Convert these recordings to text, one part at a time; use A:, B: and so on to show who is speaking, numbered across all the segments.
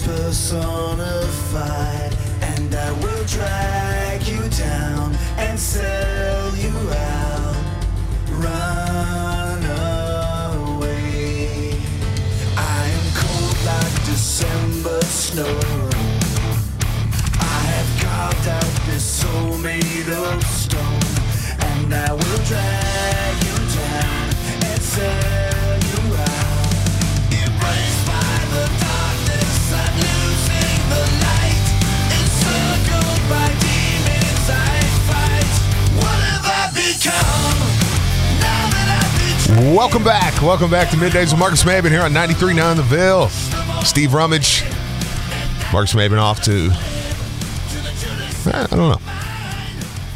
A: personified. And I will drag
B: Welcome back. To Middays with Marcus Maben here on 93.9 The Ville. Steve Rummage. Marcus Maben off to, eh, I don't know,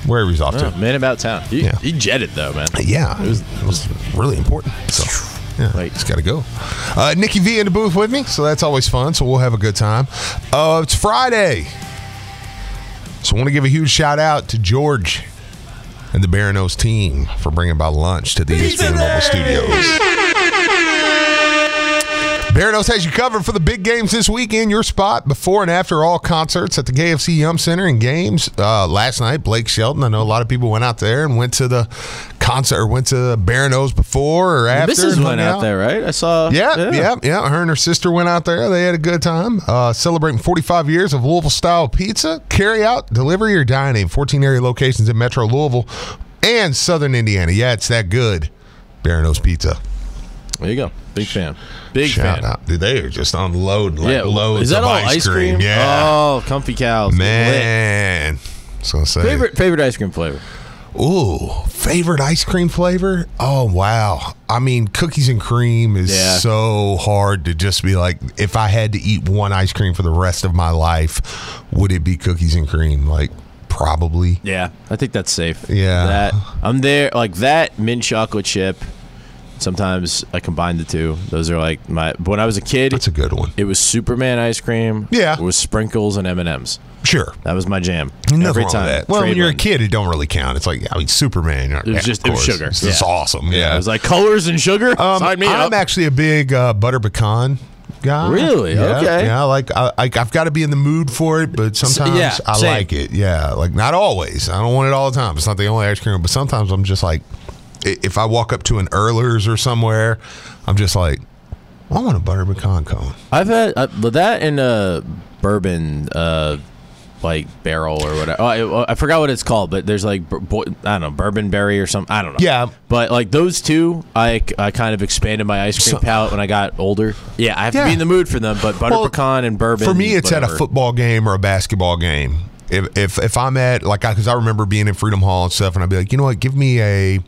B: wherever he's off
C: Oh,
B: to.
C: man about town. He,
B: Yeah.
C: he jetted though, man.
B: Yeah, it was, it was really important. So, yeah,
C: Like-
B: it's got to go. Uh, Nikki V in the booth with me, so that's always fun. So we'll have a good time. Uh, it's Friday, so I want to give a huge shout out to George and the Bearno's team for bringing by lunch to the ESPN Mobile Studios. Bearno's has you covered for the big games this weekend. Your spot before and after all concerts at the KFC Yum Center and games. Uh, last night, Blake Shelton. I know a lot of people went out there and went to the concert or went to Bearno's before or after.
C: Mrs. went
B: hung
C: out there, right? I saw.
B: Yeah, yeah, yeah, Her and her sister went out there. They had a good time. Uh, celebrating 45 years of Louisville style pizza. Carry out, delivery, or dining. 14 area locations in Metro Louisville and Southern Indiana. Yeah, it's that good. Bearno's Pizza.
C: There you go. Big fan. Big
B: Shout
C: fan.
B: out. Dude, they are just unloading like
C: yeah.
B: loads
C: Is that
B: of
C: all
B: ice, cream. Yeah.
C: Oh, comfy cows.
B: Man. So say.
C: Favorite favorite ice cream flavor.
B: Ooh, favorite ice cream flavor? Oh wow! I mean, cookies and cream is
C: Yeah.
B: so hard to just be like. If I had to eat one ice cream for the rest of my life, would it be cookies and cream? Like, probably.
C: Yeah, I think that's safe.
B: Yeah.
C: That I'm there like that mint chocolate chip. Sometimes I combine the two. Those are like my. When I was a kid,
B: That's a good one.
C: it was Superman ice cream.
B: Yeah.
C: with sprinkles and M and M's.
B: Sure.
C: That was my jam.
B: Nothing
C: Every
B: wrong
C: time.
B: with that. Well, when you're a kid, it don't really count. It's like, I mean, Superman.
C: It was just it was sugar.
B: It's just
C: Yeah.
B: awesome. Yeah.
C: It was like colors and sugar.
B: Um,
C: Sign me
B: I'm
C: up.
B: actually a big uh, butter pecan guy.
C: Really?
B: Yeah,
C: Okay.
B: Yeah, like I, I, I've got to be in the mood for it, but sometimes
C: yeah,
B: I
C: same.
B: like it. Yeah, like not always. I don't want it all the time. It's not the only ice cream, but sometimes I'm just like, i- if I walk up to an Ehrler's or somewhere, I'm just like, I want a butter pecan cone.
C: I've had uh, that in a bourbon, uh, like barrel or whatever. Oh, I, I forgot what it's called, but there's like bur- I don't know bourbon berry or something. I don't know.
B: Yeah.
C: but like those two, I, I kind of expanded my ice cream
B: So-
C: palate when I got older. Yeah, I have to be in the mood for them. But butter
B: Well,
C: pecan and bourbon.
B: For me, it's at a football game or a basketball game. If if, if I'm at like, because I remember being in Freedom Hall and stuff, and I'd be like, you know what, give me a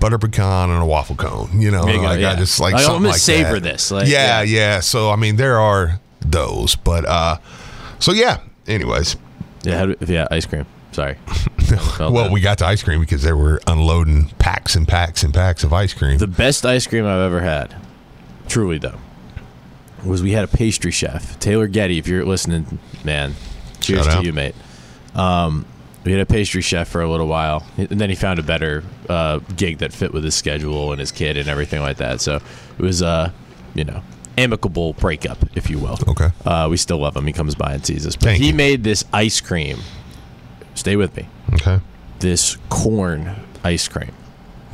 B: butter pecan and a waffle cone. You know,
C: you go,
B: like I
C: yeah.
B: just like
C: Like, I'm
B: something
C: gonna
B: like
C: savor
B: that.
C: this, like,
B: yeah,
C: yeah.
B: yeah, So I mean, there are those, but uh, so yeah. Anyways,
C: Yeah, yeah, ice cream. Sorry.
B: well,
C: bad.
B: we got to ice cream because they were unloading packs and packs and packs of ice cream.
C: The best ice cream I've ever had, truly though, was we had a pastry chef, Taylor Getty. If you're listening, man, cheers
B: Shout
C: to
B: out.
C: you, mate. Um, we had a pastry chef for a little while, and then he found a better uh, gig that fit with his schedule and his kid and everything like that. So it was, uh, you know, amicable breakup, if you will.
B: Okay.
C: Uh, we still love him. He comes by and sees us. But
B: Thank
C: he
B: you.
C: made this ice cream. Stay with me.
B: Okay.
C: This corn ice cream.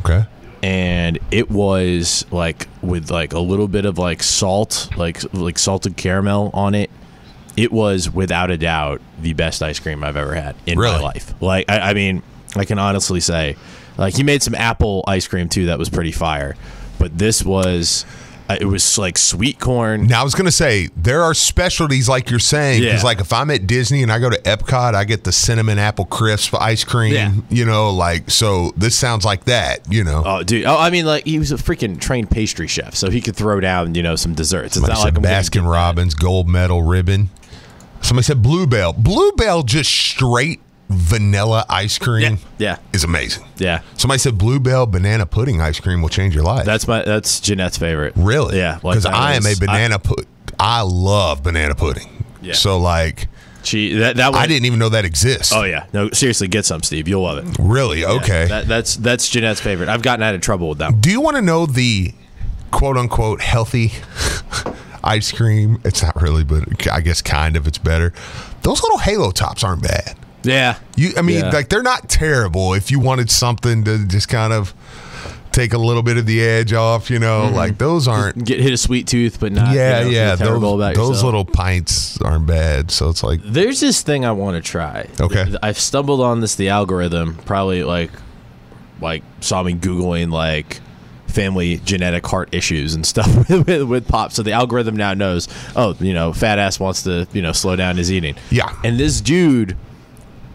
B: Okay.
C: and it was like with like a little bit of like salt, like like salted caramel on it. It was without a doubt the best ice cream I've ever had in my life. Like I, I mean, I can honestly say, like he made some apple ice cream too that was pretty fire, but this was, uh, it was like sweet corn.
B: Now I was gonna say there are specialties like you're saying because
C: Yeah.
B: like if I'm at Disney and I go to Epcot, I get the cinnamon apple crisp ice cream.
C: Yeah.
B: You know, like so this sounds like that. You know,
C: Oh, dude! Oh, I mean, like he was a freaking trained pastry chef, so he could throw down, you know, some desserts. It's
B: Somebody
C: not like
B: Baskin. Robbins gold medal ribbon. Somebody said Bluebell. Bluebell just straight vanilla ice cream
C: Yeah,
B: is amazing.
C: yeah.
B: Somebody said Bluebell banana pudding ice cream will change your life.
C: That's my that's Jeanette's favorite.
B: really
C: Yeah,
B: because
C: that
B: I am a banana put. I love banana pudding.
C: Yeah.
B: So like
C: She that that one.
B: I didn't even know that exists.
C: Oh yeah, no, seriously, get some, Steve. You'll love it.
B: Really? Okay.
C: That, that's that's Jeanette's favorite. I've gotten out of trouble with that. One.
B: Do you want to know the quote unquote healthy ice cream? It's not really, but I guess kind of. It's better. Those little Halo tops aren't bad.
C: Yeah,
B: You, I mean,
C: Yeah.
B: like they're not terrible. If you wanted something to just kind of take a little bit of the edge off, you know, mm-hmm. like those aren't.
C: get hit a sweet tooth, but not.
B: Yeah,
C: you know,
B: yeah.
C: terrible
B: Those, those little pints aren't bad. So it's like,
C: There's this thing I want to try.
B: Okay.
C: I've stumbled on this. The algorithm probably like like saw me googling like family genetic heart issues and stuff with, with, with pop. So the algorithm now knows. Oh, you know, fat ass wants to you know slow down his eating.
B: Yeah.
C: And this dude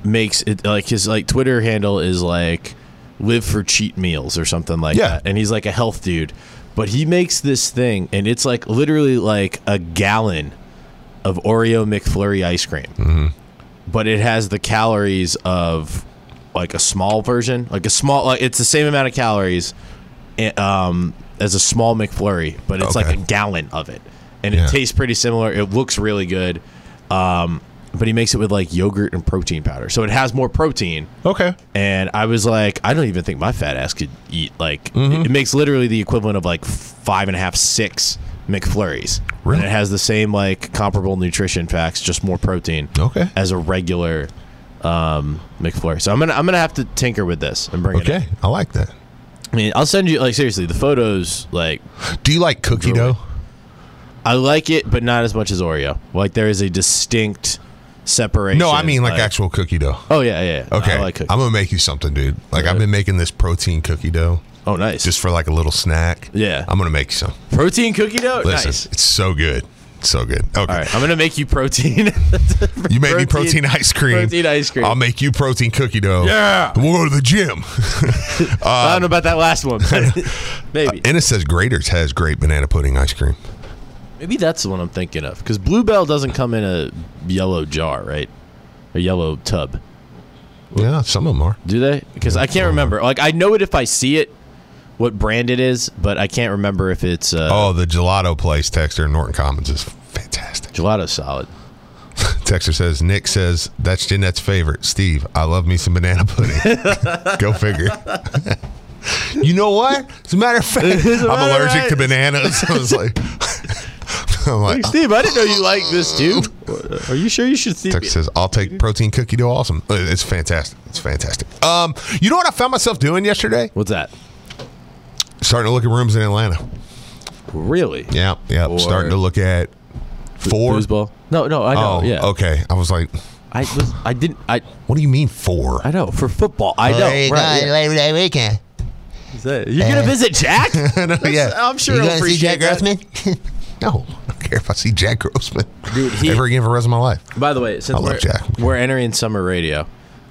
C: makes it like his like Twitter handle is like live for cheat meals or something like
B: Yeah.
C: that. And he's like a health dude. But he makes this thing and it's like literally like a gallon of Oreo McFlurry ice cream.
B: Mm-hmm.
C: But it has the calories of like a small version, like a small like it's the same amount of calories um as a small McFlurry, but it's like a gallon of it. And
B: Yeah.
C: it tastes pretty similar. It looks really good. Um but he makes it with like yogurt and protein powder. So it has more protein.
B: okay.
C: And I was like, I don't even think my fat ass could eat like
B: Mm-hmm.
C: it, it makes literally the equivalent of like five and a half, six McFlurries.
B: Really?
C: And it has the same like comparable nutrition facts, just more protein.
B: Okay.
C: As a regular um, McFlurry. So I'm gonna I'm gonna have to tinker with this and bring it.
B: Okay. I like that.
C: I mean, I'll send you like seriously the photos. Like
B: Do you like cookie dough?
C: I like it, but not as much as Oreo. Like there is a distinct separation.
B: No, I mean like actual cookie dough.
C: Oh yeah, yeah. yeah.
B: Okay.
C: I like.
B: I'm gonna make you something, dude. Like I've been making this protein cookie dough
C: oh, nice.
B: just for like a little snack.
C: Yeah.
B: I'm gonna make you some.
C: protein cookie dough.
B: Listen,
C: Nice.
B: it's so good. So good. Okay.
C: All right, I'm gonna make you protein.
B: You make me protein ice cream.
C: Protein ice cream.
B: I'll make you protein cookie dough.
C: Yeah.
B: We'll go to the gym.
C: I don't um, know about that last one. but Maybe.
B: Uh, Ennis says Graeter's has great banana pudding ice cream.
C: Maybe that's the one I'm thinking of. Because Bluebell doesn't come in a yellow jar, right? A yellow tub.
B: Yeah, some of them are.
C: Do they? Because I can't remember. Like I know it if I see it, what brand it is, but I can't remember if it's uh,
B: Oh, the gelato place texter in Norton Commons is fantastic.
C: gelato solid.
B: Texter says, Nick says, that's Jeanette's favorite. Steve, I love me some banana pudding. Go figure. you know what? As a matter of fact, I'm allergic to bananas. I was like, I'm like,
C: Steve, I didn't know you like this too. Are you sure you should see?
B: Texas says, "I'll take protein cookie dough." Awesome, Uh, it's fantastic. It's fantastic. Um, you know what I found myself doing yesterday?
C: What's that?
B: Starting to look at rooms in Atlanta.
C: Really?
B: Yeah, yeah.
C: Or-
B: Starting to look at four.
C: Foosball? No, no, I know.
B: Oh,
C: yeah.
B: okay. I was like,
C: I was. I didn't. I.
B: "What do you mean four?"
C: I know for football. I know.
D: There you
C: right,
D: go,
C: yeah.
D: Labor Day weekend.
C: Is that- You're gonna uh, visit Jack?
B: yeah.
C: I'm sure
D: You
C: he'll
D: going to see Jack
C: that.
D: Grossman?
B: No, I don't care if I see Jack Grossman
C: Dude, he-
B: ever again for the rest of my life.
C: By the way, since
B: I love
C: we're,
B: Jack.
C: we're entering summer radio.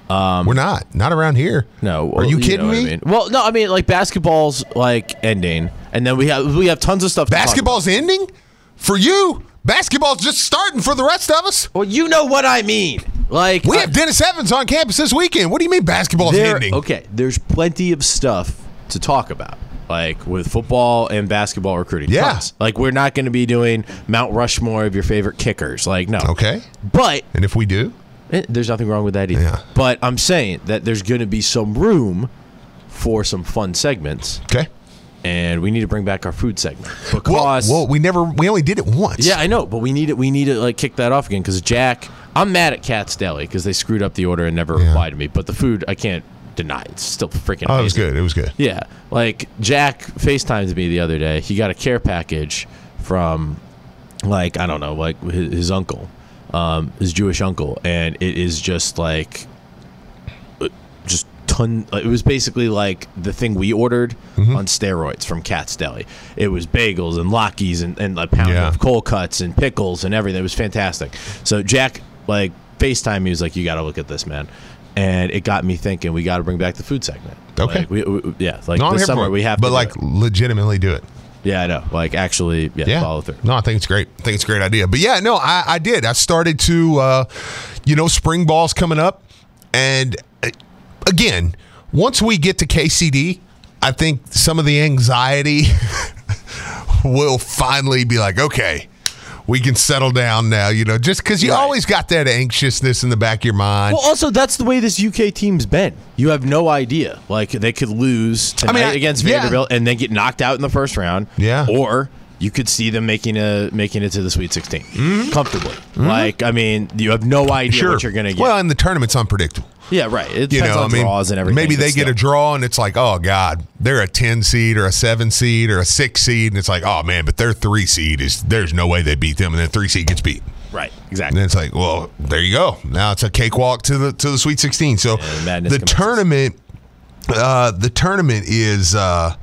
B: Um, we're not. Not around here.
C: No,
B: Are
C: well,
B: you
C: know
B: kidding
C: what I
B: me?
C: mean. Well, no, I mean like basketball's like ending, and then we have we have tons of stuff. to talk
B: Basketball's ending for you. Basketball's just starting for the rest of us.
C: Well, you know what I mean. Like
B: We
C: I-
B: have Dennis Evans on campus this weekend. What do you mean basketball's
C: there,
B: ending?
C: okay. There's plenty of stuff to talk about, like with football and basketball recruiting.
B: Yeah.
C: Tons. Like we're not going to be doing Mount Rushmore of your favorite kickers. Like no.
B: Okay.
C: But
B: And if we do,
C: Eh, there's nothing wrong with that either.
B: Yeah.
C: But I'm saying that there's going to be some room for some fun segments
B: okay.
C: and we need to bring back our food segment because
B: well, we never, we only did it once.
C: yeah, I know, but we need it. We need to like kick that off again because Jack. I'm mad at Cat's Deli because they screwed up the order and never
B: Yeah.
C: replied to me. But the food, I can't deny. It's still freaking.
B: Oh, it was good. It was good.
C: Yeah, like Jack FaceTimed me the other day. He got a care package from, like I don't know, like his, his uncle, um, his Jewish uncle, and it is just like, just ton. It was basically like the thing we ordered
B: Mm-hmm.
C: on steroids from Cat's Deli. It was bagels and Lockies and, and a pound
B: Yeah.
C: of cold cuts and pickles and everything. It was fantastic. So Jack like FaceTime me was like, "You got to look at this, man." And it got me thinking. We got to bring back the food segment.
B: Okay.
C: Like, we, we, yeah, like
B: No,
C: this summer we have
B: but like
C: it.
B: legitimately do it.
C: Yeah, I know. Like actually, yeah,
B: Yeah.
C: follow through.
B: No, I think it's great. I think it's a great idea. But yeah, no, I, I did. I started to, uh, you know, spring ball's coming up. And uh, again, once we get to KCD, I think some of the anxiety will finally be like, okay, we can settle down now, you know, just because you
C: Right.
B: always got that anxiousness in the back of your mind.
C: Well, also that's the way this UK team's been. You have no idea. Like they could lose tonight
B: mean, I-
C: against
B: yeah.
C: Vanderbilt and then get knocked out in the first round.
B: Yeah.
C: Or you could see them making a making it to the Sweet 16 comfortably. Like I mean, you have no idea
B: Mm-hmm. sure.
C: what you're going to get.
B: Well, and the tournament's unpredictable.
C: yeah, right. It
B: you
C: depends
B: know,
C: on
B: I mean,
C: draws and everything.
B: maybe they get a draw and it's like, oh god, they're a ten seed or a seven seed or a six seed, and it's like, oh man, but their three seed is there's no way they beat them, and then three seed gets beat,
C: right. Exactly.
B: then it's like, well, there you go. Now it's a cakewalk to the to the Sweet Sixteen. So
C: the
B: the tournament, uh, the tournament is uh,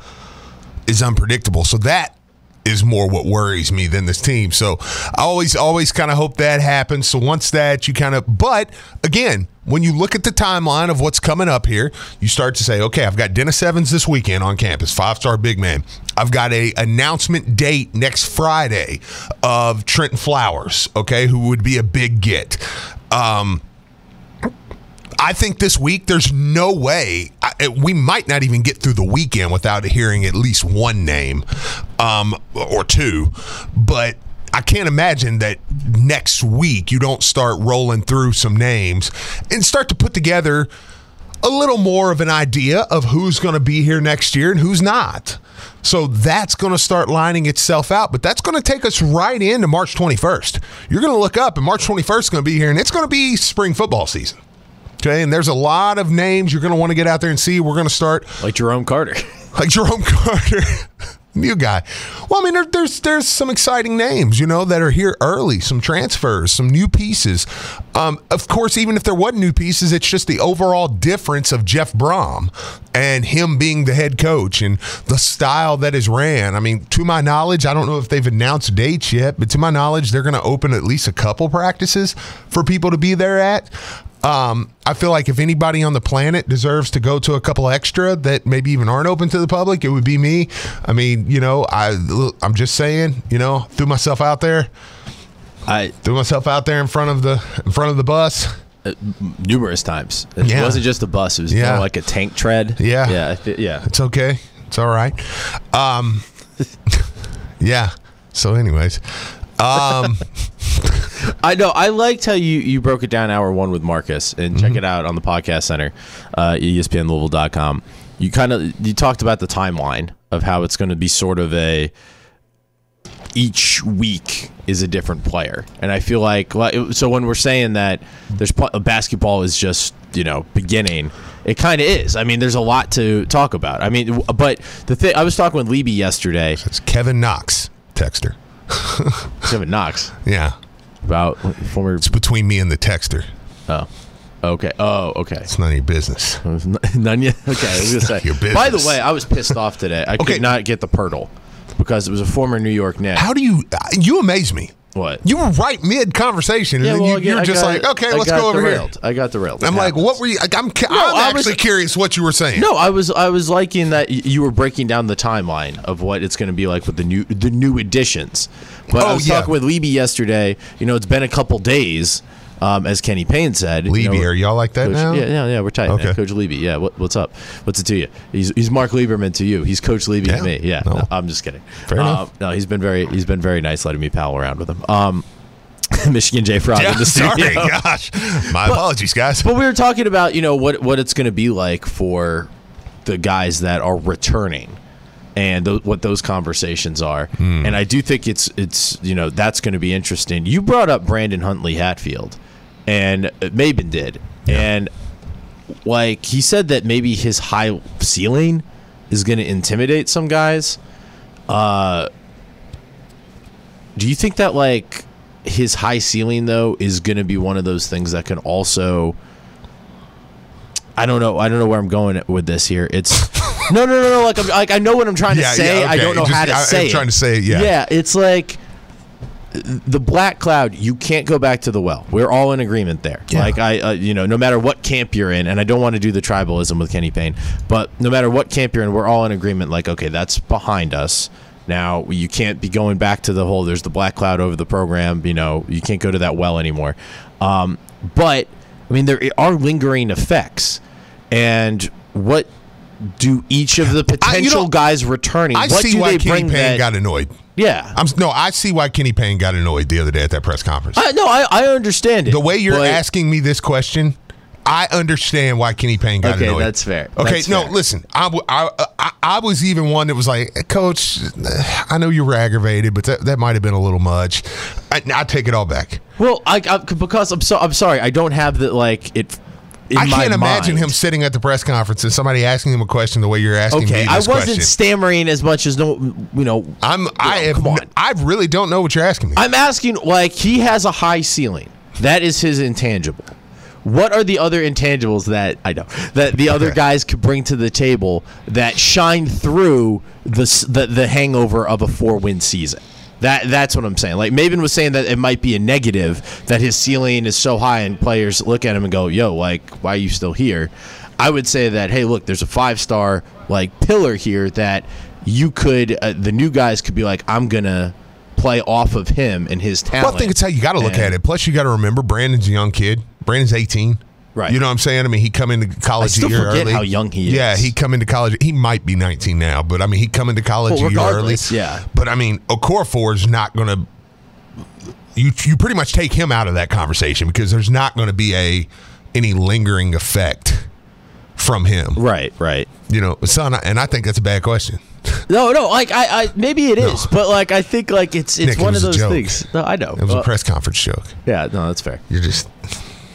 B: is unpredictable. So that is more what worries me than this team. So I always always kind of hope that happens. So once that you kind of but again, when you look at the timeline of what's coming up here, you start to say, okay, I've got Dennis Evans this weekend on campus, five star big man. I've got a announcement date next Friday of Trenton Flowers, okay, who would be a big get. Um, I think this week there's no way I, we might not even get through the weekend without hearing at least one name um, or two. But I can't imagine that next week you don't start rolling through some names and start to put together a little more of an idea of who's going to be here next year and who's not. So that's going to start lining itself out, but that's going to take us right into March 21st. You're going to look up, and March 21st is going to be here, and it's going to be spring football season. Okay, and there's a lot of names you're going to want to get out there and see. We're going to start
C: Like Jerome Carter.
B: like Jerome Carter, new guy. Well, I mean, there, there's there's some exciting names, you know, that are here early. Some transfers, some new pieces. Um, of course, even if there wasn't new pieces, it's just the overall difference of Jeff Brohm and him being the head coach and the style that is ran. I mean, to my knowledge, I don't know if they've announced dates yet, but to my knowledge, they're going to open at least a couple practices for people to be there at. Um, I feel like if anybody on the planet deserves to go to a couple extra that maybe even aren't open to the public, it would be me. I mean, you know, I I'm just saying, you know, threw myself out there,
C: I
B: threw myself out there in front of the in front of the bus.
C: numerous times. It
B: Yeah.
C: wasn't just a bus. It was
B: Yeah.
C: more like a tank tread.
B: Yeah.
C: Yeah. I thi- yeah.
B: It's okay. It's all right. Um, yeah. So, anyways, um,
C: I know. I liked how you, you broke it down hour one with Marcus, and check it out on the podcast center, uh, ESPNLouisville.com. You kind of you talked about the timeline of how it's going to be sort of a each week is a different player, and I feel like so when we're saying that there's basketball is just you know beginning. It kind of is. I mean, there's a lot to talk about. I mean, but the thing I was talking with Leby yesterday,
B: it's Kevin Knox, texter.
C: Kevin Knox,
B: Yeah.
C: About former.
B: It's between me and the texter.
C: Oh, okay. Oh, okay.
B: It's none of your business.
C: None yet. Okay, I was gonna say.
B: Your
C: By the way, I was pissed off today. I
B: Okay.
C: could not get the Pirtle because it was a former New York Knick.
B: How do you, uh, you amaze me.
C: What?
B: You were right mid conversation, and
C: Yeah,
B: then
C: well,
B: you,
C: again,
B: you're just
C: got-
B: like, okay,
C: I
B: let's go over here.
C: I got derailed.
B: I'm
C: It
B: like,
C: happens.
B: what were you? like, I'm, I'm
C: I
B: actually
C: was-
B: curious what you were saying.
C: No, I was I was liking that you were breaking down the timeline of what it's going to be like with the new the new additions. But oh, I
B: Oh,
C: was
B: yeah.
C: talking with Libby yesterday. You know, it's been a couple days, um, as Kenny Payne said. you
B: Levy,
C: know,
B: are y'all like that
C: Coach,
B: now?
C: Yeah, yeah, yeah. We're tight,
B: Okay.
C: man. Coach Levy. Yeah, what, what's up? What's it to you? He's, he's Mark Lieberman to you. He's Coach Levy
B: Yeah.
C: to me. Yeah,
B: No.
C: no, I'm just kidding.
B: Fair
C: Um,
B: enough.
C: No, he's been very he's been very nice letting me pal around with him. Um, Michigan J Frog
B: Yeah,
C: in the
B: sorry,
C: studio.
B: gosh. My apologies, guys.
C: But we were talking about you know what what it's going to be like for the guys that are returning and th- what those conversations are.
B: Hmm.
C: And I do think it's it's you know that's going to be interesting. You brought up Brandon Huntley Hatfield, and Maben did, and like he said that maybe his high ceiling is going to intimidate some guys. Uh, do you think that like his high ceiling though is going to be one of those things that can also I don't know. I don't know where I'm going with this here. It's no, no, no, no. Like, I'm, like I know what I'm trying to say.
B: yeah,
C: I don't know
B: Just-
C: how to
B: I- I'm
C: say.
B: trying to say it, yeah.
C: yeah. It's like the black cloud. You can't go back to the well. We're all in agreement there.
B: Yeah.
C: Like I, uh, you know, no matter what camp you're in, and I don't want to do the tribalism with Kenny Payne, but no matter what camp you're in, we're all in agreement. Like, okay, that's behind us. Now you can't be going back to the whole. There's the black cloud over the program. You know, you can't go to that well anymore. Um, but I mean, there are lingering effects, and what do each of the
B: I- you
C: potential
B: know,
C: guys returning?
B: I
C: what
B: see
C: do
B: why
C: they
B: Kenny
C: bring
B: Payne
C: that?
B: got annoyed.
C: Yeah,
B: I'm no, I see why Kenny Payne got annoyed the other day at that press conference.
C: I, no, I, I understand it.
B: the way you're
C: but-
B: asking me this question, I understand why Kenny Payne got
C: Okay,
B: annoyed.
C: Okay, that's fair.
B: Okay,
C: That's
B: no,
C: fair.
B: listen, I was even one that was like, eh, Coach, I know you were aggravated, but that, that might have been a little much. I, I take it all back.
C: Well, I, I because I'm so I'm sorry, I don't have the like it.
B: I can't imagine
C: mind.
B: him sitting at the press conference and somebody asking him a question the way you're asking me
C: Okay,
B: this
C: I wasn't
B: question.
C: stammering as much as no, you know.
B: I'm. I
C: know,
B: have.
C: come on.
B: I really don't know what you're asking me.
C: I'm asking like he has a high ceiling. That is his intangible. What are the other intangibles that I know that the other guys could bring to the table that shine through the the, the hangover of a four win season? That that's what I'm saying. Like Maben was saying that it might be a negative that his ceiling is so high and players look at him and go, "Yo, like why are you still here?" I would say that hey, look, there's a five star like pillar here that you could uh, the new guys could be like, "I'm gonna." play off of him and his talent.
B: Well, I think it's how you got to look
C: And-
B: at it. Plus, you got to remember Brandon's a young kid. Brandon's 18.
C: Right.
B: You know what I'm saying? I mean, he come into college
C: I still
B: a year
C: forget
B: early.
C: how young he is.
B: Yeah, he come into college. He might be 19 now, but I mean, he come into college
C: Well,
B: a year early.
C: yeah.
B: But I mean, Okorafor is not going to. You you pretty much take him out of that conversation because there's not going to be a any lingering effect from him.
C: Right, right.
B: You know, son, and I think that's a bad question.
C: No, no, like I, I maybe it is, but like I think like it's it's
B: Nick, it
C: one of those things. No, I know.
B: It was
C: Uh,
B: a press conference joke.
C: yeah, no, that's fair.
B: You're just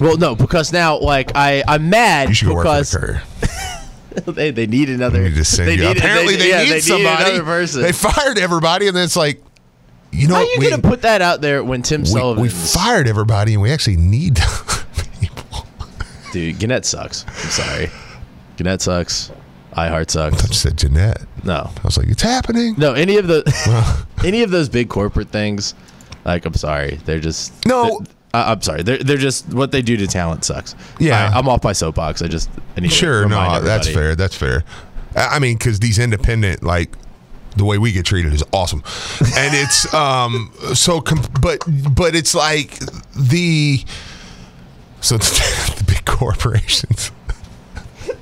C: Well, no, because now like I I'm mad
B: you should go work for
C: because
B: the Courier.
C: they, they need another.
B: Send
C: they need-
B: Apparently, they,
C: yeah,
B: need somebody.
C: another person.
B: They fired everybody, and then it's like, you know,
C: How are you
B: we,
C: gonna put that out there when Tim
B: we,
C: Sullivan?
B: we fired everybody, and we actually need people.
C: Dude, Gannett sucks. I'm sorry. Gannett sucks. iHeart sucks.
B: I said Jeanette.
C: No,
B: I was like, it's happening.
C: no, any of the any of those big corporate things, like I'm sorry, they're just
B: No.
C: they're- I, I'm sorry, they're they're just what they do to talent sucks.
B: Yeah.
C: Right, I'm off my soapbox. I just I need to
B: Sure, no,
C: remind
B: that's fair. That's fair. I I mean, because these independent, like the way we get treated is awesome, and it's um so. Com- but but it's like the so the big corporations.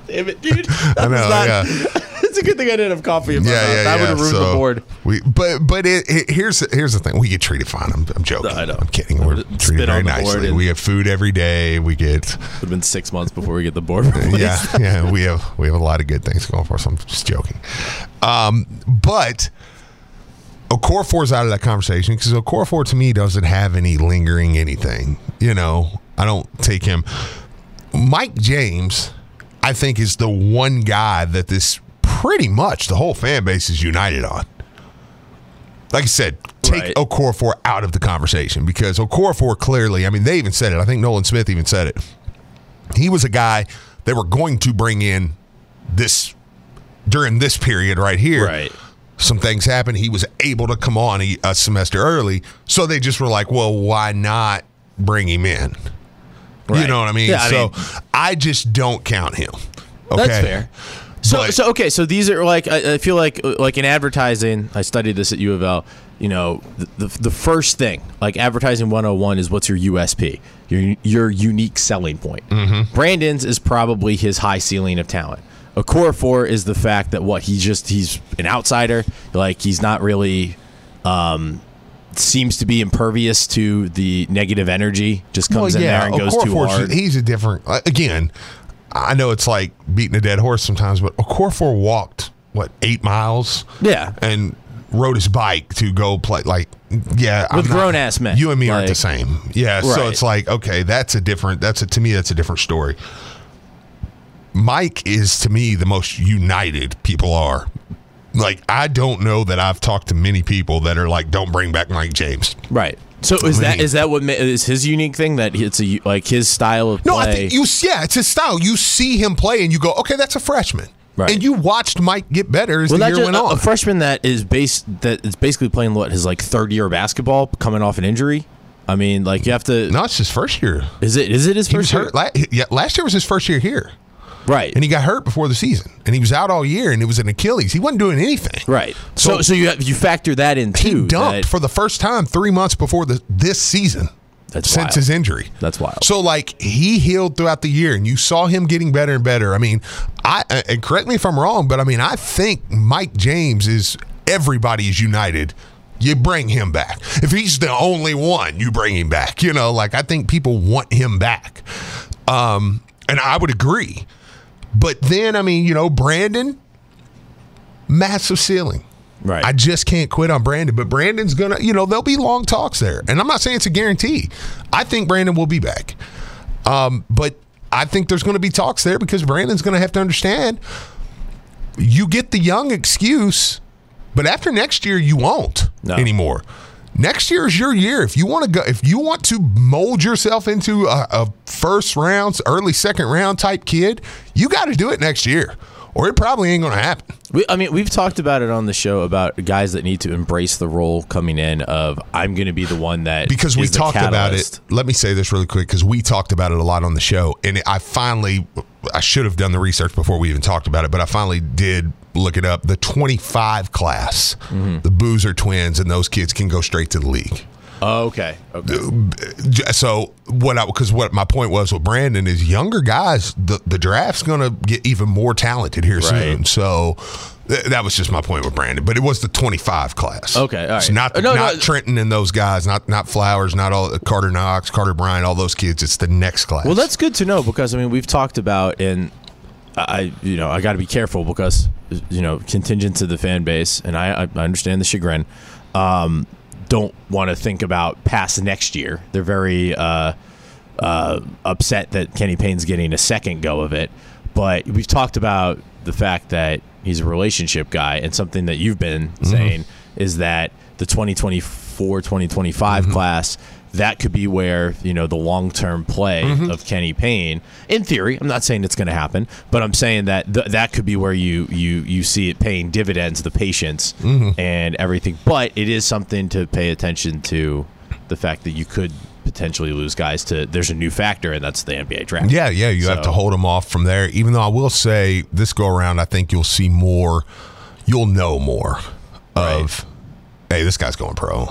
C: Damn it, dude. That
B: I know,
C: not,
B: yeah.
C: A good thing I didn't have coffee in my
B: Yeah,
C: mouth.
B: yeah,
C: That would
B: yeah.
C: have ruined
B: so
C: the board.
B: We, but but it, it, here's here's the thing. We get treated fine. I'm, I'm joking.
C: I know.
B: I'm kidding. We're
C: Spit
B: treated very nicely. We have food every day. We get
C: Would have been six months before we get the board.
B: yeah yeah. We have we have a lot of good things going for us. I'm just joking. Um, but Okorafor's out of that conversation because Okorafor to me doesn't have any lingering anything. You know, I don't take him. Mike James, I think, is the one guy that this pretty much the whole fan base is united on. Like I said, take
C: Right.
B: Okorafor out of the conversation because Okorafor clearly, I mean, they even said it. I think Nolan Smith even said it. He was a guy they were going to bring in this during this period right here
C: Right.
B: some things happened. He was able to come on a, a semester early, so they just were like, "Well, why not bring him in?" You know what I mean?
C: Yeah, I
B: so
C: mean-
B: I just don't count him. Okay?
C: That's fair. So,
B: But-
C: so okay, so these are like I, I feel like like in advertising. I studied this at U of L. You know, the, the the first thing like advertising 101 is what's your USP, your your unique selling point.
B: Mm-hmm.
C: Brandon's is probably his high ceiling of talent. Okorafor is the fact that what he just he's an outsider, like he's not really um seems to be impervious to the negative energy. Just comes in there and goes too hard.
B: He's a different. uh, Again, I know it's like beating a dead horse sometimes, but Okorafor walked what eight miles.
C: Yeah.
B: and rode his bike to go play. Like, yeah,
C: With grown-ass men.
B: You and me aren't the same. Yeah, so it's like okay, that's a different. That's a to me that's a different story. Mike is to me the most united people are. Like I don't know that I've talked to many people that are like, don't bring back Mike James.
C: Right. So is that
B: mean-
C: that what ma- is his unique thing that it's a like his style of
B: No,
C: play?
B: I think you. Yeah, it's his style. You see him play, and you go, okay, that's a freshman.
C: Right.
B: And you watched Mike get better as
C: well,
B: the year
C: just
B: went
C: a,
B: on.
C: a freshman that is based that is basically playing what his like third year of basketball, coming off an injury. I mean, like you have to.
B: no, it's his first year.
C: Is it is it his
B: He
C: first year?
B: La- yeah, last year was his first year here.
C: Right.
B: and he got hurt before the season, and he was out all year, and it was an Achilles. He wasn't doing anything.
C: right. So
B: So-
C: so you you factor that in
B: He
C: too.
B: dumped
C: that-
B: for the first time three months before the this season.
C: That's
B: since
C: wild.
B: his injury.
C: That's wild.
B: So like he healed throughout the year, and you saw him getting better and better. I mean, I and correct me if I'm wrong, but I mean I think Mike James is everybody is united. You bring him back. If he's the only one, you bring him back. You know, like I think people want him back, um, and I would agree. But then I mean, you know, Brandon, massive ceiling.
C: Right.
B: I just can't quit on Brandon, but Brandon's gonna, you know, there'll be long talks there, and I'm not saying it's a guarantee. I think Brandon will be back, um, but I think there's going to be talks there because Brandon's going to have to understand. You get the young excuse, but after next year, you won't
C: No.
B: anymore. Next year is your year. If you want to go, if you want to mold yourself into a, a first round, early second round type kid, you got to do it next year, or it probably ain't going to happen.
C: We, I mean, we've talked about it on the show about guys that need to embrace the role coming in of I'm going to be the one that
B: because we talked about it. Let me say this really quick because we talked about it a lot on the show, and I finally, I should have done the research before we even talked about it, but I finally did look it up. The 25 class,
C: Mm-hmm.
B: the Boozer twins, and those kids can go straight to the league.
C: Oh, okay. Okay.
B: So what? I because what my point was with Brandon is younger guys. The the draft's going to get even more talented here soon. So. th- That was just my point with Brandon, but it was the 25 class.
C: Okay, all right.
B: not
C: Uh, no,
B: not
C: no.
B: Trenton and those guys, not not Flowers, not all Carter Knox, Carter Bryant, all those kids. It's the next class.
C: Well, that's good to know because I mean we've talked about and I you know I got to be careful because you know contingent to the fan base and I I understand the chagrin. Um, don't want to think about past next year. They're very uh, uh, upset that Kenny Payne's getting a second go of it. But we've talked about the fact that he's a relationship guy, and something that you've been saying is that the 2024 2025 class. That could be where you know the long term play mm-hmm. of Kenny Payne. In theory, I'm not saying it's going to happen, but I'm saying that th- that could be where you you you see it paying dividends, the patience mm-hmm. and everything. But it is something to pay attention to. The fact that you could potentially lose guys to there's a new factor, and that's the NBA draft.
B: yeah, yeah. You have to hold them off from there. Even though I will say this go around, I think you'll see more. You'll know more of, hey, this guy's going pro.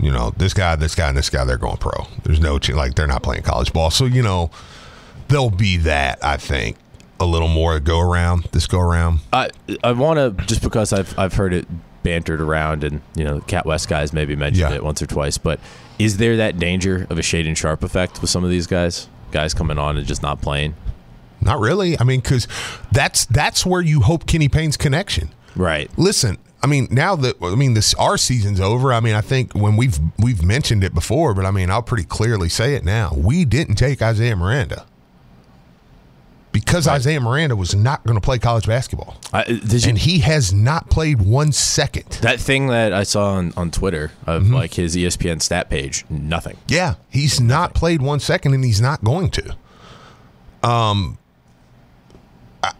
B: You know, this guy, this guy, and this guy, they're going pro. There's no ch- like they're not playing college ball, so you know there'll be that. I think a little more go around. This go around.
C: I I want to just because I've I've heard it bantered around, and you know, Cat West guys maybe mentioned
B: Yeah.
C: it once or twice. But is there that danger of a Shaedon Sharpe effect with some of these guys? Guys coming on and just not playing.
B: Not really. I mean, because that's that's where you hope Kenny Payne's connection.
C: Right.
B: Listen, I mean, now that I mean this our season's over. I mean, I think when we've we've mentioned it before, but I mean, I'll pretty clearly say it now. We didn't take Isaiah Miranda because Isaiah Miranda was not going to play college basketball,
C: did you,
B: and he has not played one second.
C: that thing that I saw on, on Twitter of
B: Mm-hmm.
C: like his ESPN stat page, nothing.
B: Yeah, he's not played one second, and he's not going to. Um,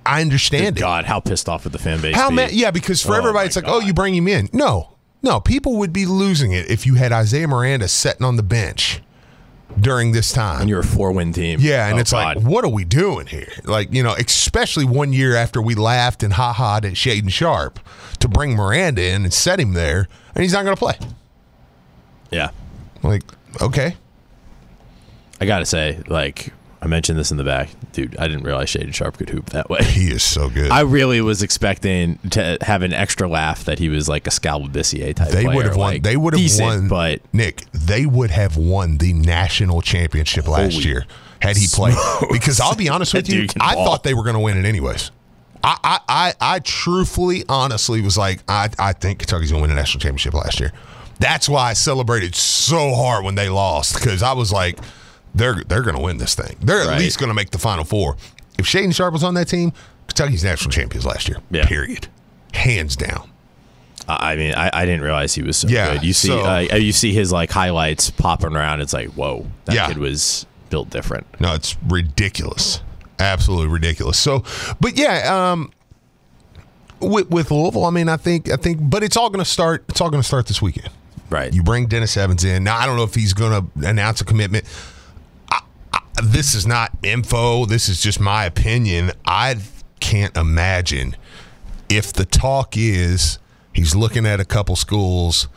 B: I, understand it.
C: God, how pissed off would the fan base
B: How
C: be?
B: many? Yeah, because for
C: Oh,
B: everybody, it's like, oh, you bring him in. No, no, people would be losing it if you had Isaiah Miranda sitting on the bench during this time.
C: And you're a four win team.
B: yeah, and
C: Oh,
B: it's like, what are we doing here? Like, you know, especially one year after we laughed and ha ha at Shaedon Sharpe to bring Miranda in and set him there, and he's not going to play.
C: yeah.
B: Like, okay.
C: I gotta say, like I mentioned this in the back, dude. I didn't realize Shaedon Sharpe could hoop that way.
B: He is so good.
C: I really was expecting to have an extra laugh that he was like a Skal Labissière type.
B: they
C: player,
B: would have won.
C: like,
B: they would have
C: decent,
B: won.
C: but
B: Nick, they would have won the national championship last year had he played. Because I'll be honest with you, I
C: ball.
B: thought they were going to win it anyways. I, I, I, I truthfully, honestly was like, I, I think Kentucky's gonna win the national championship last year. That's why I celebrated so hard when they lost because I was like, they're they're gonna win this thing. They're at
C: Right.
B: least gonna make the final four. If Shaedon Sharpe was on that team, Kentucky's national champions last year.
C: Yeah.
B: Period. Hands down.
C: I I mean, I, I didn't realize he was so
B: Yeah,
C: good. You see,
B: so-
C: uh, you see his like highlights popping around. It's like, whoa, that
B: Yeah.
C: kid was built different.
B: No, it's ridiculous. Absolutely ridiculous. So, but yeah, um, with, with Louisville, I mean, I think, I think, but it's all going to start. It's all going to start this weekend.
C: Right.
B: You bring Dennis Evans in. Now, I don't know if he's going to announce a commitment. This is not info. This is just my opinion. I can't imagine if the talk is he's looking at a couple schools.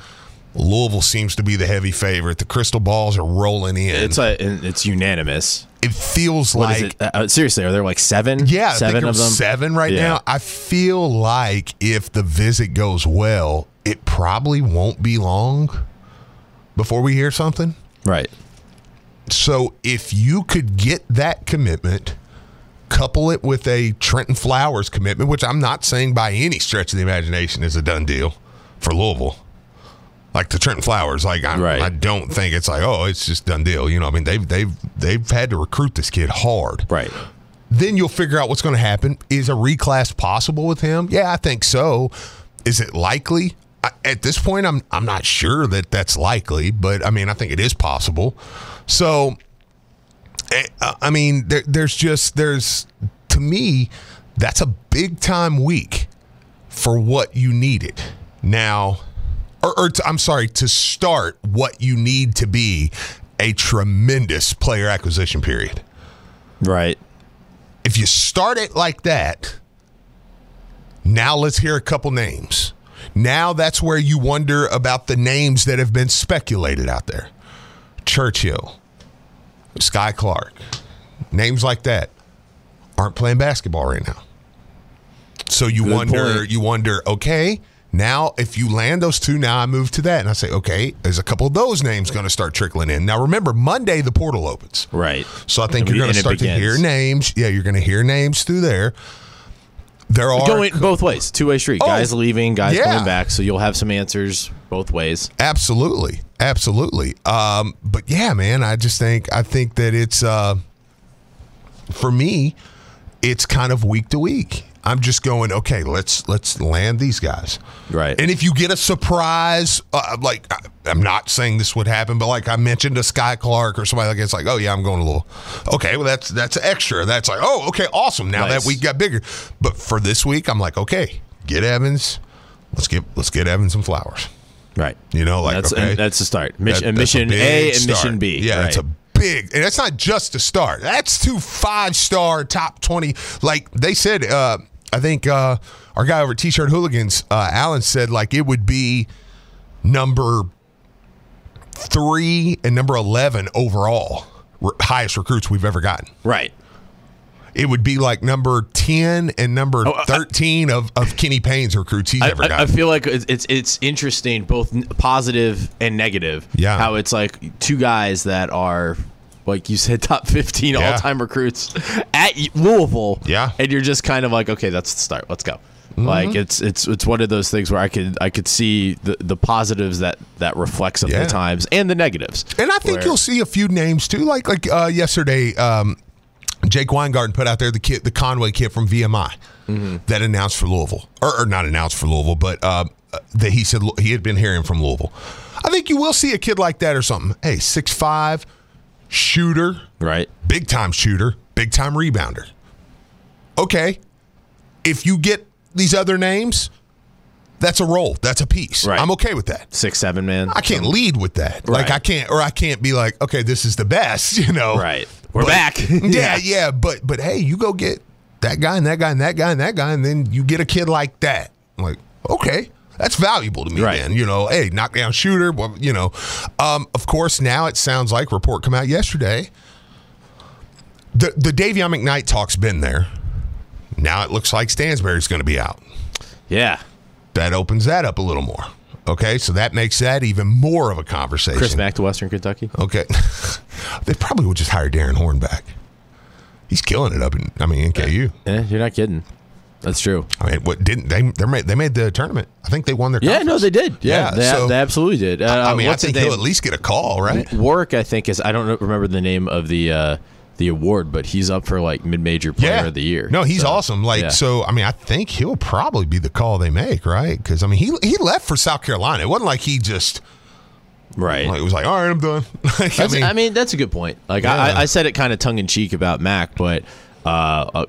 B: Louisville seems to be the heavy favorite. The crystal balls are rolling in.
C: it's a, it's unanimous.
B: it feels
C: What
B: like
C: it? Uh, seriously, are there like seven?
B: yeah, I
C: seven
B: think
C: of them.
B: seven right
C: Yeah.
B: now. I feel like if the visit goes well, it probably won't be long before we hear something.
C: Right.
B: So if you could get that commitment, couple it with a Trenton Flowers commitment, which I'm not saying by any stretch of the imagination is a done deal for Louisville. Like the Trenton Flowers, like I,
C: Right.
B: I don't think it's like oh it's just done deal. You know, I mean they've they've they've had to recruit this kid hard.
C: Right.
B: Then you'll figure out what's going to happen. Is a reclass possible with him? Yeah, I think so. Is it likely? I, at this point, I'm I'm not sure that that's likely, but I mean, I think it is possible. So, eh, I mean, there, there's just there's to me that's a big time week for what you needed now, or, or to, I'm sorry to start what you need to be a tremendous player acquisition period
C: Right.
B: if you start it like that, now let's hear a couple names. Now that's where you wonder about the names that have been speculated out there. Churchill, Skyy Clark, names like that aren't playing basketball right now. So you
C: Good
B: wonder,
C: point.
B: you wonder, okay, now if you land those two, now I move to that. And I say, okay, there's a couple of those names going to start trickling in. Now remember, Monday the portal opens.
C: Right.
B: So I think
C: And
B: you're going to start to hear names. Yeah, you're going to hear names through there. There are
C: Going both ways, two way street.
B: Oh,
C: guys leaving, guys
B: yeah.
C: coming back. So you'll have some answers both ways.
B: absolutely, absolutely. Um, but yeah, man, I just think I think that it's uh, for me, it's kind of week to week. I'm just going, okay, let's let's land these guys.
C: Right.
B: And if you get a surprise, uh, like I- I'm not saying this would happen, but like I mentioned a Skyy Clark or somebody like it's like, oh yeah, I'm going a little. Okay, well that's that's extra. That's like, oh okay, awesome. Now
C: Nice.
B: that week got bigger. But for this week, I'm like, okay, get Evans. Let's get let's get Evans some flowers.
C: Right.
B: You know, like
C: that's
B: okay,
C: that's the start. Mission,
B: that-
C: mission A and mission B.
B: Yeah,
C: right.
B: it's a big, and that's not just a start. That's two five star top twenty. Like they said, uh, I think uh, our guy over at T-shirt Hooligans, uh, Alan said, like it would be number three and number eleven overall, r- highest recruits we've ever gotten.
C: right.
B: It would be like number ten and number
C: Oh, I-
B: thirteen of, of Kenny Payne's recruits he's
C: I,
B: ever
C: I- I feel like it's it's, it's interesting, both positive and negative.
B: Yeah.
C: How it's like two guys that are, like you said, top fifteen
B: Yeah.
C: all time recruits at Louisville.
B: Yeah. Mm-hmm.
C: And you're just kind of like, okay, that's the start. Let's go. Like it's it's it's one of those things where I could I could see the, the positives that that reflects of
B: Yeah.
C: the times and the negatives.
B: And I think
C: Where-
B: you'll see a few names too. Like like uh, yesterday, um, Jake Weingarten put out there the kid, the Conway kid from VMI that announced for Louisville, or, or not announced for Louisville, but uh, that he said he had been hearing from Louisville. I think you will see a kid like that or something. Hey, six five, shooter,
C: right.
B: big time shooter, big time rebounder. Okay, if you get these other names, that's a role. That's a piece.
C: Right.
B: I'm okay with that.
C: Six seven man.
B: I can't lead with that. Like I can't, or I can't be like, okay, this is the best. You know,
C: Right. We're
B: But-
C: back.
B: yeah, yeah. But but hey, you go get that guy and that guy and that guy and that guy, and then you get a kid like that. I'm like, okay. That's valuable to me,
C: Right.
B: man. You know, hey, knockdown shooter. Well, you know, um, of course. Now it sounds like report come out yesterday. The the Dayvion McKnight talk's been there. Now it looks like Stansbury's going to be out
C: Yeah.
B: that opens that up a little more. Okay, so that makes that even more of a conversation.
C: Chris Mack to Western Kentucky.
B: Okay, they probably would just hire Darrin Horn back. He's killing it up in, I mean, in KU.
C: Yeah, you're not kidding. That's true.
B: I mean, what didn't they? They made, they made the tournament. I think they won their.
C: Yeah, no, they did. Yeah,
B: Yeah,
C: they,
B: so-
C: they absolutely did. Uh,
B: I mean, I think he'll at least get a call, right?
C: Warrick, I think is. I don't remember the name of the uh, the award, but he's up for like mid major player of the year.
B: No, he's
C: So,
B: awesome. Like
C: yeah.
B: so, I mean, I think he'll probably be the call they make, right? Because I mean, he he left for South Carolina. It wasn't like he just
C: right.
B: like, it was like, all right, I'm done. like,
C: That's- I mean, that's a good point. Like
B: Yeah.
C: I, I said it kind of tongue in cheek about Mack, but uh,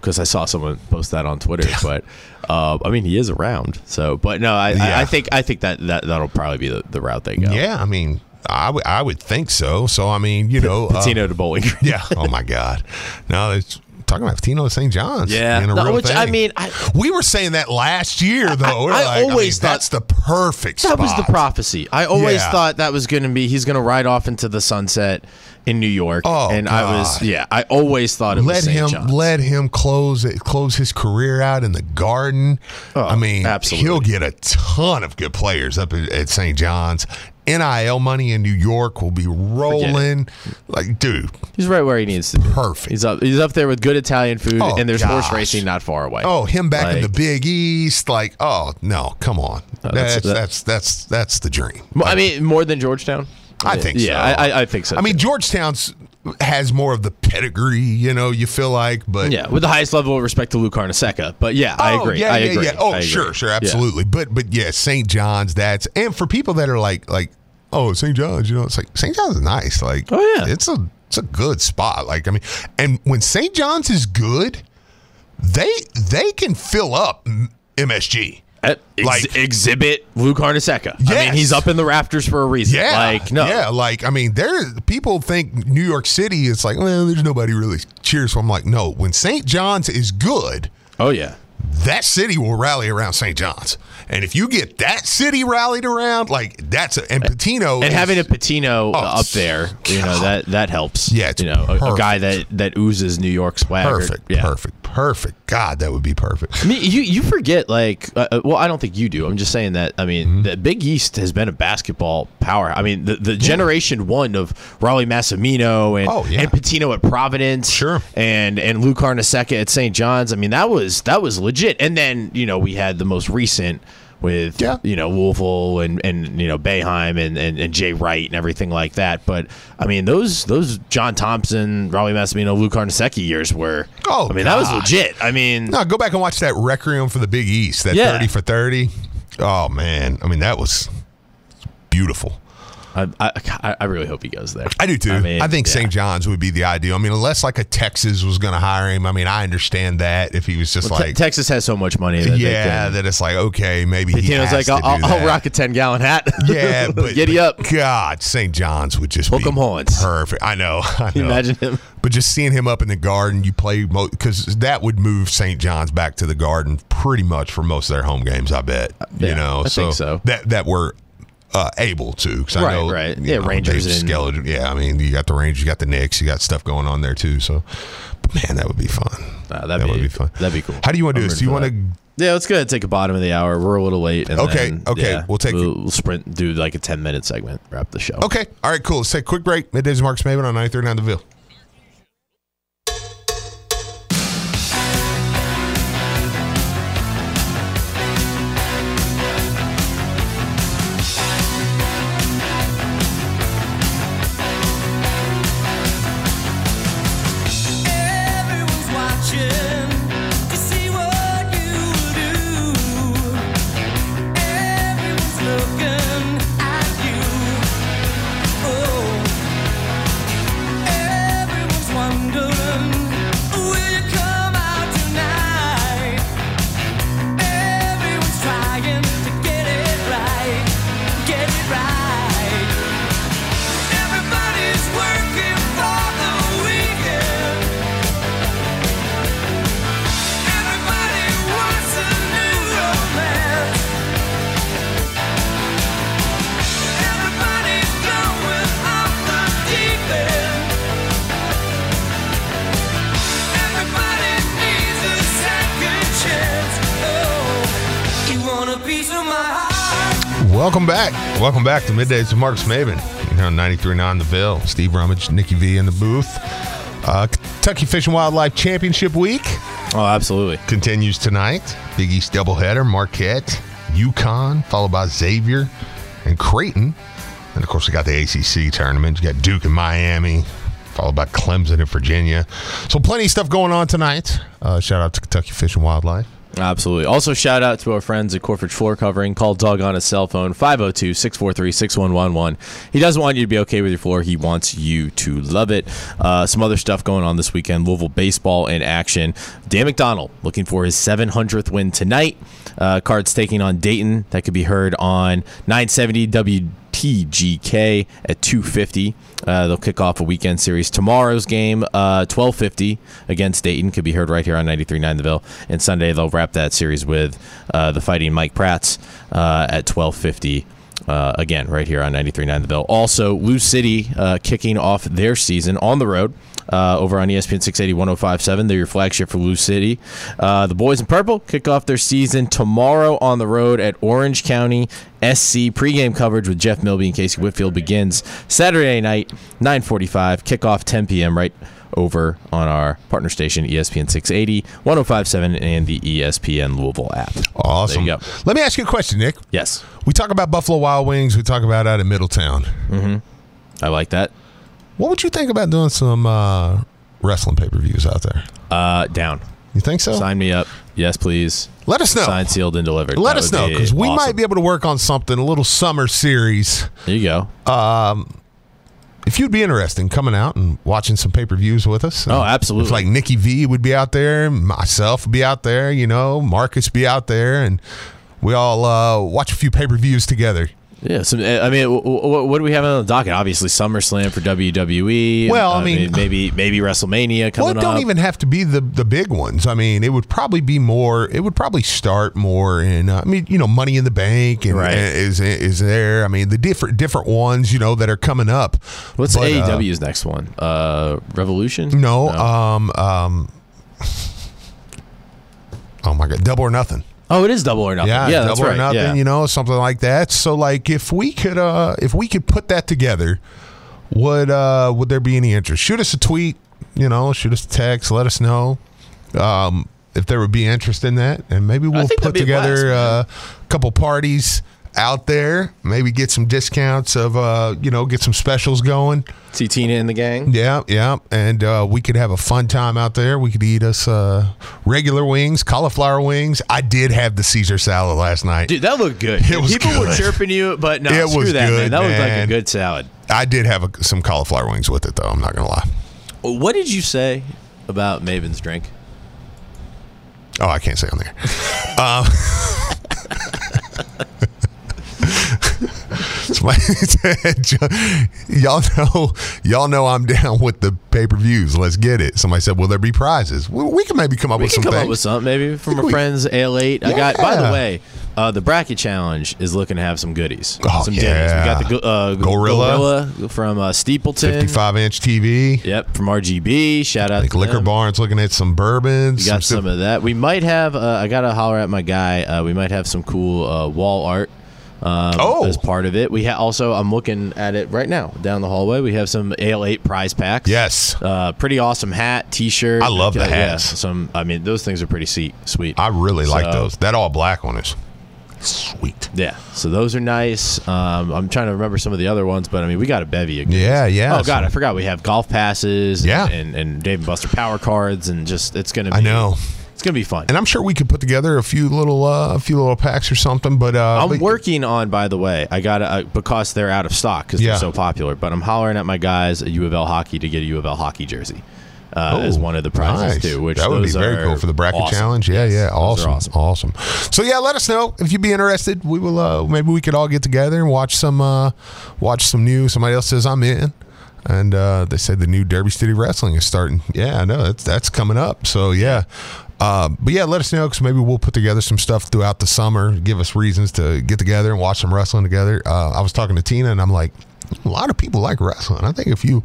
C: because I saw someone post that on Twitter. But uh, I mean, he is around. So, but no, I,
B: Yeah.
C: I, I think I think that, that that'll probably be the, the route they go.
B: yeah, I mean, I would I would think so. So I mean, you know, uh,
C: Pitino to Bowling Green.
B: yeah. Oh my God, no, it's talking about Pitino to St. John's.
C: Yeah.
B: a
C: No,
B: real
C: which, I mean, I-
B: we were saying that last year though. We're
C: I
B: like,
C: always
B: mean,
C: thought-
B: that's the perfect.
C: That was the prophecy. I always
B: Yeah.
C: thought that was going to be he's going to ride off into the sunset in New York.
B: Oh,
C: and I was yeah. I always thought it was
B: let
C: St.
B: him
C: John's.
B: let him close it, close his career out in the Garden. I mean,
C: Oh, absolutely.
B: he'll get a ton of good players up at, at St. John's. NIL money in New York will be rolling. Like, dude,
C: He's right where he needs to be.
B: Perfect.
C: He's up. He's up there with good Italian food,
B: Oh,
C: and there's horse racing not far away.
B: oh, him back in the Big East. Like, oh no, come on,
C: that's-
B: that's, that's that's that's the dream.
C: Well, I mean, more than Georgetown.
B: I think
C: yeah,
B: so.
C: I, I, I think so.
B: I mean,
C: too.
B: Georgetown's has more of the pedigree. You know, you feel like, but
C: yeah, with the highest level of respect to Lou Carnesecca. But yeah, I
B: Oh,
C: agree.
B: Yeah,
C: I
B: yeah,
C: agree.
B: yeah. Oh,
C: I
B: sure, sure,
C: Yeah.
B: absolutely. But but yeah, St. John's. That's and for people that are like like oh St. John's, you know, it's like St. John's is nice. Like
C: Oh, yeah.
B: it's a it's a good spot. Like I mean, and when St. John's is good, they they can fill up MSG.
C: At ex-
B: Like-
C: exhibit Lou Carnesecca. I mean, he's up in the rafters for a reason.
B: Yeah,
C: like no,
B: yeah, like I mean, there people think New York City. It's like, well, there's nobody really cheers for. I'm like, no, when St. John's is good,
C: Oh yeah.
B: That city will rally around St. John's. And if you get that city rallied around, like that's a and Pitino
C: And
B: is-
C: having a Pitino
B: Oh,
C: up there, you know that that helps.
B: Yeah, it's
C: you know, a, a guy that that oozes New York swagger.
B: perfect,
C: Yeah.
B: perfect, perfect. God, that would be perfect.
C: I mean, you you forget like uh, uh, well, I don't think you do. I'm just saying that. I mean,
B: Mm-hmm.
C: the Big East has been a basketball power. I mean, the, the generation one of Rollie Massimino and
B: Oh, yeah.
C: and Pitino at Providence,
B: Sure.
C: and and Lou Carnesecca at St. John's. I mean, that was that was legit. And then you know we had the most recent with
B: Yeah.
C: you know Wolfel and and you know Boeheim and, and and Jay Wright and everything like that. But I mean, those those John Thompson, Rollie Massimino, Lou Carnesecca years were.
B: Oh,
C: I mean, that was legit. I mean,
B: No, go back and watch that Requiem for the Big East. That
C: Yeah.
B: thirty for thirty. Oh man, I mean that was beautiful.
C: I, I, I really hope he goes there.
B: I do too. I,
C: mean,
B: think
C: yeah.
B: St. John's would be the ideal. I mean, unless like a Texas was going to hire him. I mean, I understand that if he was just
C: Te-
B: like,
C: Texas has so much money. That
B: yeah, that it's like okay, maybe he has
C: like, I'll, I'll, rock a ten gallon hat.
B: Yeah, but
C: giddy up.
B: God, St. John's would just
C: Hook
B: be
C: 'em horns.
B: perfect. I know. I know.
C: imagine him?
B: But just seeing him up in the garden, you play because that would move St. John's back to the garden pretty much for most of their home games. I bet.
C: Yeah,
B: you know,
C: I
B: so,
C: think so.
B: that that we're uh, able to. 'cause I
C: Right,
B: know,
C: right. Yeah,
B: know,
C: Rangers and-
B: Skeleton. Yeah, I mean, you got the Rangers, you got the Knicks, you got stuff going on there too. So, but man, that would be fun.
C: Uh, that'd
B: that
C: be,
B: would be fun.
C: That'd be cool.
B: How do you want to do
C: I'm
B: this? Do you want to?
C: Yeah, let's go ahead and take a bottom of the hour. We're a little late. And
B: Okay,
C: then,
B: okay,
C: yeah,
B: we'll take-
C: We'll, we'll sprint. Do like a ten minute segment. Wrap the show.
B: Okay, all right, cool. Let's take a quick break. Middays, Marks Maben on 939 The Ville. Welcome back to Middays with Marks Maben. Here on 93.9 The Ville. Steve Rummage, Nikki V in the booth. Uh, Kentucky Fish and Wildlife Championship Week
C: Oh, absolutely.
B: continues tonight. Big East doubleheader, Marquette, UConn, followed by Xavier and Creighton. And of course, we got the ACC tournament. You got Duke and Miami, followed by Clemson and Virginia. So, plenty of stuff going on tonight. Uh, shout out to Kentucky Fish and Wildlife.
C: Absolutely. Also, shout out to our friends at Corford Floor Covering. Call Doug on his cell phone, 502 643 6111. He doesn't want you to be okay with your floor, he wants you to love it. Uh, some other stuff going on this weekend Louisville baseball in action. Dan McDonnell looking for his 700th win tonight. Uh, cards taking on Dayton. That could be heard on 970 WGTK at 250. Uh, they'll kick off a weekend series. Tomorrow's game, uh, 1250 against Dayton, could be heard right here on 93.9 The Ville. And Sunday, they'll wrap that series with uh, the fighting Mike Prats uh, at 1250. Uh, again, right here on 93.9 The Ville. Also, Lou City uh, kicking off their season on the road uh, over on ESPN 680 1057. They're your flagship for Lou City. Uh, the Boys in Purple kick off their season tomorrow on the road at Orange County SC. Pregame coverage with Jeff Milby and Casey Whitfield begins Saturday night, 945. Kickoff 10 p.m. right over on our partner station, ESPN 680, 1057, and the ESPN Louisville app.
B: Awesome.
C: There you go.
B: Let me ask you a question, Nick.
C: Yes,
B: We talk about Buffalo Wild Wings. We talk about out in Middletown.
C: I like that.
B: What would you think about doing some uh, wrestling pay per views out there?
C: Uh, down.
B: You think so?
C: Sign me up. Yes, please.
B: Let us know.
C: Signed, sealed, and delivered.
B: Let
C: That
B: us know because we
C: awesome.
B: might be able to work on something, a little summer series.
C: There you go.
B: If you'd be interested in coming out and watching some pay per views with us.
C: Oh, absolutely.
B: If like Nikki V would be out there, myself would be out there, you know, Marcus be out there, and we all uh, watch a few pay per views together.
C: Yeah, so, uh, I mean, w- w- what do we have on the docket? Obviously, SummerSlam for WWE.
B: Well, I mean-
C: maybe maybe WrestleMania coming
B: Well, it don't
C: up.
B: even have to be the the big ones. I mean, it would probably be more. It would probably start more in. Uh, I mean, you know, Money in the Bank and,
C: Right.
B: and is is there. I mean, the different different ones, you know, that are coming up.
C: What's
B: But, uh,
C: AEW's next one? Uh, Revolution?
B: no, um, um. Oh my God! Double or nothing.
C: Oh, it is Double or Nothing.
B: Yeah,
C: Yeah, that's
B: double
C: right.
B: or nothing.
C: yeah.
B: You know, something like that. So, like, if we could, uh, if we could put that together, would uh, would there be any interest? Shoot us a tweet. You know, shoot us a text. Let us know um, if there would be interest in that, and maybe we'll put
C: that'd a
B: together
C: blast,
B: uh, a couple parties out there. Maybe get some discounts of, uh, you know, get some specials going.
C: See Tina and the gang.
B: Yeah, yeah, and uh, we could have a fun time out there. We could eat us uh, regular wings, cauliflower wings. I did have the Caesar salad last night.
C: Dude, that looked good.
B: It was
C: People were chirping you, but no,
B: It
C: screw
B: was
C: that, man.
B: good,
C: That looked like a good salad.
B: I did have a, some cauliflower wings with it, though. I'm not gonna lie.
C: What did you say about Maben's drink?
B: Oh, I can't say on there. Said, y'all know, y'all know I'm down with the pay per views. Let's get it. Somebody said, "Will there be prizes?" We, we can maybe come up
C: We
B: with
C: can
B: some
C: come
B: things.
C: up with something, maybe from our friends Ale8. I got. By the way, uh, the bracket challenge is looking to have some goodies.
B: Oh,
C: some ditties. We got the uh,
B: Gorilla.
C: Gorilla from uh, Steepleton.
B: 55 inch TV.
C: Yep, from RGB. Shout out
B: think
C: to
B: Liquor
C: them.
B: Barn's looking at some bourbons.
C: We got some of that. We might have. Uh, I gotta holler at my guy. Uh, we might have some cool uh, wall art. Um,
B: Oh.
C: as part of it, we ha- also. I'm looking at it right now down the hallway. We have some AL8 prize packs.
B: Yes.
C: uh, pretty awesome hat, T-shirt.
B: I love the
C: Uh, yeah,
B: hats.
C: some. I mean, those things are pretty se- sweet.
B: I really like those. That all black one is sweet.
C: Yeah, so those are nice. Um, I'm trying to remember some of the other ones, but I mean, we got a bevy. Of
B: Yeah, yeah.
C: Oh god, I forgot we have golf passes. and-
B: Yeah.
C: and, and Dave and Buster power cards, and just it's gonna. Be,
B: I know.
C: It's gonna be fun.
B: And I'm sure we could put together a few little uh, a few little packs or something. But uh,
C: I'm
B: but-
C: working on, by the way, I got uh, because they're out of stock because
B: Yeah.
C: they're so popular. But I'm hollering at my guys at U of L hockey to get a U of L hockey jersey uh,
B: Oh,
C: as one of the prizes
B: nice.
C: too. Which
B: that would be very cool for the bracket
C: awesome.
B: challenge. Yeah,
C: Yes,
B: yeah,
C: are
B: awesome, awesome, So yeah, let us know if you'd be interested. We will. Uh, maybe we could all get together and watch some uh, watch some new. Somebody else says I'm in. And uh, they said the new Derby City Wrestling is starting. Yeah, I know that's that's coming up. So yeah, uh, but yeah, let us know because maybe we'll put together some stuff throughout the summer. Give us reasons to get together and watch some wrestling together. Uh, I was talking to Tina and I'm like, a lot of people like wrestling. I think if you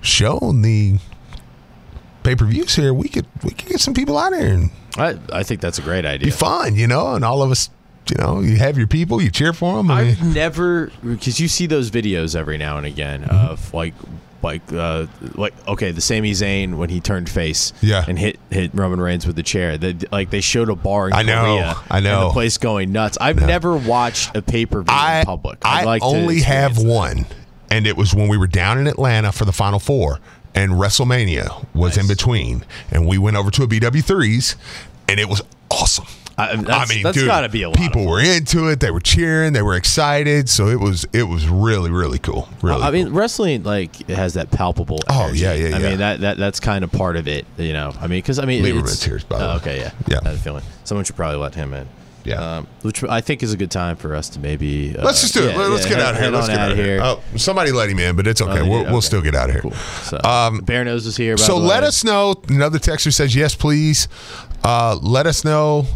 B: show the pay per views here, we could we could get some people out here and
C: I, I think that's a great idea.
B: be fun, you know. And all of us, you know, you have your people, you cheer for them. I
C: I've never because you see those videos every now and again
B: Mm-hmm.
C: of like like uh, like okay, the Sami Zayn when he turned face,
B: Yeah.
C: and hit hit Roman Reigns with the chair. They, like they showed a bar in
B: I know,
C: Korea,
B: I know.
C: the place going nuts. I've never watched a pay per view in public.
B: I
C: I'd like to
B: only have
C: that.
B: one, and it was when we were down in Atlanta for the Final Four, and WrestleMania was in between, and we went over to a BW threes, and it was awesome.
C: I,
B: I mean,
C: that's
B: dude,
C: got to be a lot.
B: people were into it. They were cheering. They were excited. So it was it was really really cool. Really,
C: I mean,
B: cool.
C: wrestling like it has that palpable.
B: Oh,
C: energy.
B: yeah, yeah,
C: I
B: yeah.
C: mean that that that's kind of part of it. You know, I mean, because I mean,
B: Leave him in
C: it's,
B: tears, by the
C: oh,
B: way.
C: okay, yeah,
B: Yeah.
C: I had a feeling someone should probably let him in.
B: Yeah.
C: um, which I think is a good time for us to maybe. Uh,
B: Let's just do it.
C: yeah,
B: Let's
C: yeah,
B: get out of here. Let's get out of here. Oh, somebody let him in, but it's okay.
C: they
B: we'll,
C: did?
B: we'll still get out of here.
C: Cool. So,
B: Um,
C: Bearno's is here.
B: So let us know. Another texter says yes, please. Uh, let us know,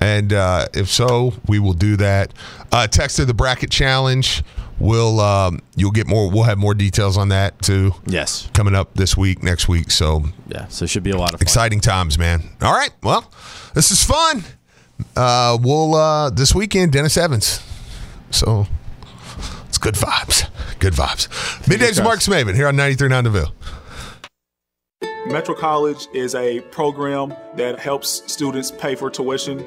B: and uh, if so, we will do that. Uh, text to the bracket challenge. We'll um, you'll get more. We'll have more details on that too
C: Yes.
B: coming up this week, next week. So
C: Yeah. So it should be a lot of fun.
B: exciting times, man. All right. Well, this is fun. Uh, we'll uh, this weekend, Dennis Evans. So it's good vibes. Good vibes. Middays with Mark
C: crossed.
B: Smaven here on 93.9 The Ville.
D: Metro College is a program that helps students pay for tuition,